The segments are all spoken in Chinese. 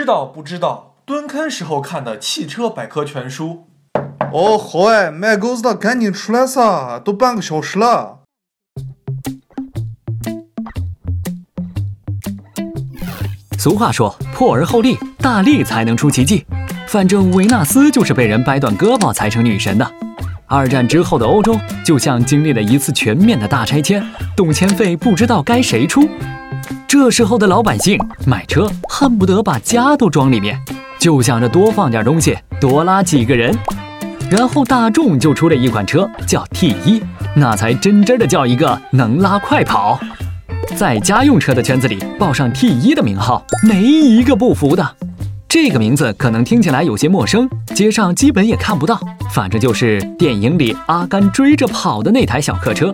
知道不知道？蹲坑时候看的汽车百科全书。哦，好哎，卖狗子的赶紧出来撒，都半个小时了。俗话说，破而后立，大力才能出奇迹。反正维纳斯就是被人掰断胳膊才成女神的。二战之后的欧洲，就像经历了一次全面的大拆迁，动迁费不知道该谁出。这时候的老百姓买车恨不得把家都装里面，就想着多放点东西，多拉几个人。然后大众就出了一款车，叫 T 一，那才真真的叫一个能拉快跑。在家用车的圈子里，报上 T 一的名号，没一个不服的。这个名字可能听起来有些陌生，街上基本也看不到。反正就是电影里阿甘追着跑的那台小客车，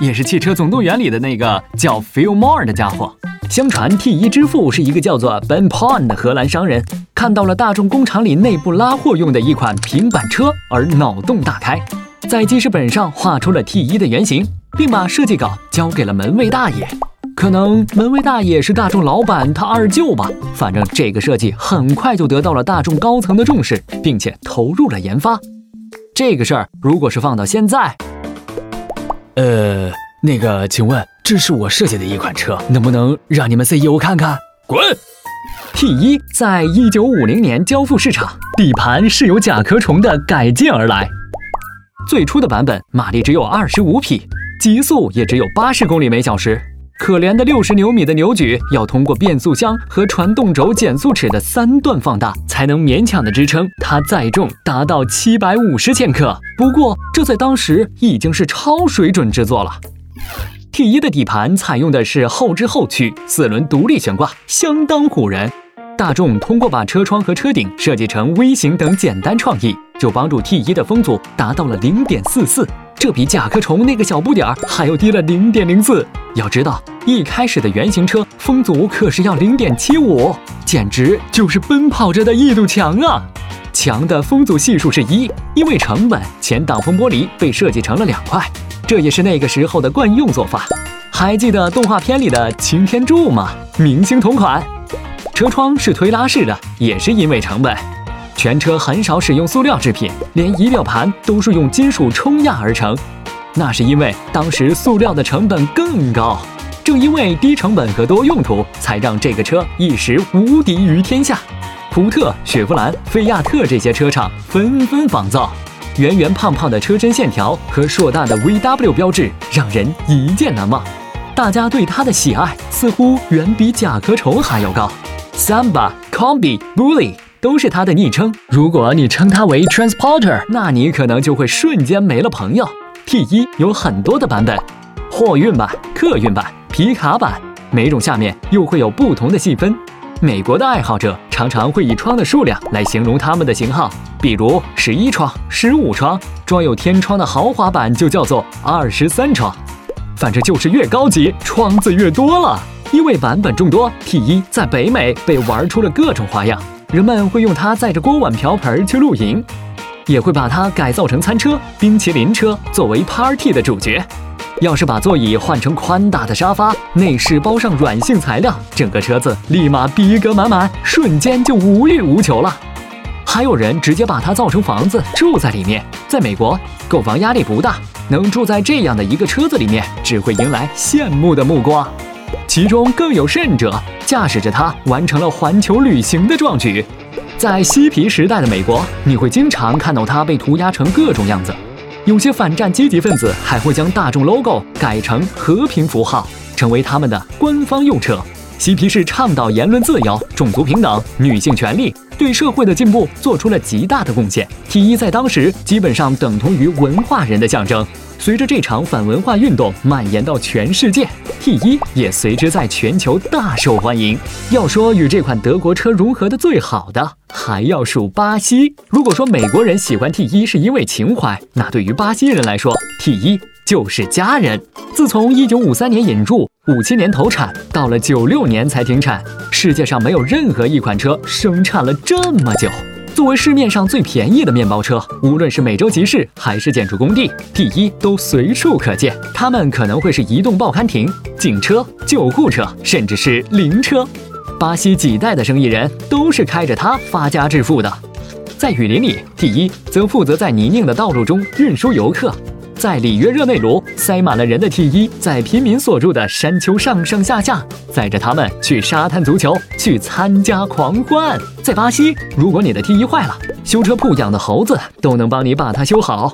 也是《汽车总动员》里的那个叫 Phil Moore 的家伙。相传 T 一之父是一个叫做 Ben Pond 的荷兰商人，看到了大众工厂里内部拉货用的一款平板车，而脑洞大开，在记事本上画出了 T 一的原型。并把设计稿交给了门卫大爷，可能门卫大爷是大众老板他二舅吧。反正这个设计很快就得到了大众高层的重视，并且投入了研发。这个事儿如果是放到现在，呃，那个，请问这是我设计的一款车，能不能让你们 CEO 看看？滚！T 一在一九五零年交付市场，底盘是由甲壳虫的改进而来，最初的版本马力只有二十五匹。极速也只有八十公里每小时，可怜的六十牛米的扭矩要通过变速箱和传动轴减速齿的三段放大，才能勉强的支撑它载重达到七百五十千克。不过这在当时已经是超水准制作了。T 一的底盘采用的是后置后驱，四轮独立悬挂，相当唬人。大众通过把车窗和车顶设计成 V 型等简单创意，就帮助 T 一的风阻达到了零点四四。这比甲壳虫那个小不点儿还要低了零点零四。要知道，一开始的原型车风阻可是要零点七五，简直就是奔跑着的一堵墙啊！墙的风阻系数是一，因为成本，前挡风玻璃被设计成了两块，这也是那个时候的惯用做法。还记得动画片里的擎天柱吗？明星同款。车窗是推拉式的，也是因为成本。全车很少使用塑料制品，连仪表盘都是用金属冲压而成。那是因为当时塑料的成本更高。正因为低成本和多用途，才让这个车一时无敌于天下。福特、雪佛兰、菲亚特这些车厂纷纷仿造。圆圆胖胖的车身线条和硕大的 VW 标志，让人一见难忘。大家对它的喜爱似乎远比甲壳虫还要高。Samba、Combi、Bully。都是它的昵称。如果你称它为 Transporter，那你可能就会瞬间没了朋友。T 一有很多的版本，货运版、客运版、皮卡版，每种下面又会有不同的细分。美国的爱好者常常会以窗的数量来形容它们的型号，比如十一窗、十五窗，装有天窗的豪华版就叫做二十三窗。反正就是越高级，窗子越多了。因为版本众多，T 一在北美被玩出了各种花样。人们会用它载着锅碗瓢盆去露营，也会把它改造成餐车、冰淇淋车作为 party 的主角。要是把座椅换成宽大的沙发，内饰包上软性材料，整个车子立马逼格满满，瞬间就无欲无求了。还有人直接把它造成房子住在里面。在美国，购房压力不大，能住在这样的一个车子里面，只会迎来羡慕的目光。其中更有甚者，驾驶着它完成了环球旅行的壮举。在嬉皮时代的美国，你会经常看到它被涂鸦成各种样子。有些反战积极分子还会将大众 logo 改成和平符号，成为他们的官方用车。嬉皮士倡导言论自由、种族平等、女性权利，对社会的进步做出了极大的贡献。T 一在当时基本上等同于文化人的象征。随着这场反文化运动蔓延到全世界，T 一也随之在全球大受欢迎。要说与这款德国车融合的最好的，还要数巴西。如果说美国人喜欢 T 一是因为情怀，那对于巴西人来说，T 一就是家人。自从一九五三年引入，五七年投产，到了九六年才停产，世界上没有任何一款车生产了这么久。作为市面上最便宜的面包车，无论是美洲集市还是建筑工地，T 一都随处可见。它们可能会是移动报刊亭、警车、救护车，甚至是灵车。巴西几代的生意人都是开着它发家致富的。在雨林里第一则负责在泥泞的道路中运输游客。在里约热内卢，塞满了人的 T 一在贫民所住的山丘上上下下，载着他们去沙滩足球，去参加狂欢。在巴西，如果你的 T 一坏了，修车铺养的猴子都能帮你把它修好。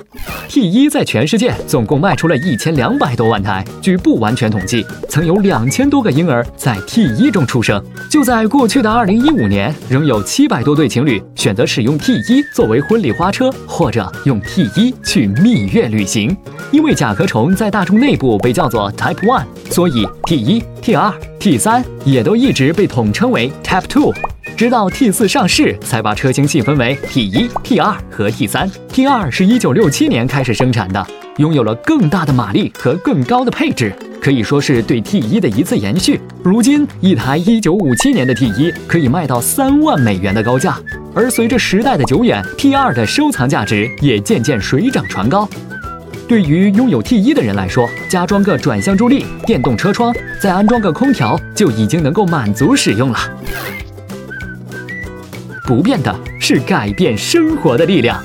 T 一在全世界总共卖出了一千两百多万台，据不完全统计，曾有两千多个婴儿在 T 一中出生。就在过去的二零一五年，仍有七百多对情侣选择使用 T 一作为婚礼花车，或者用 T 一去蜜月旅行。因为甲壳虫在大众内部被叫做 Type One，所以 T 一、T 二、T 三也都一直被统称为 Type Two。直到 T 四上市，才把车型细分为 T 一、T 二和 T 三。T 二是一九六七年开始生产的，拥有了更大的马力和更高的配置，可以说是对 T 一的一次延续。如今，一台一九五七年的 T 一可以卖到三万美元的高价。而随着时代的久远，T 二的收藏价值也渐渐水涨船高。对于拥有 T 一的人来说，加装个转向助力、电动车窗，再安装个空调，就已经能够满足使用了。不变的是改变生活的力量。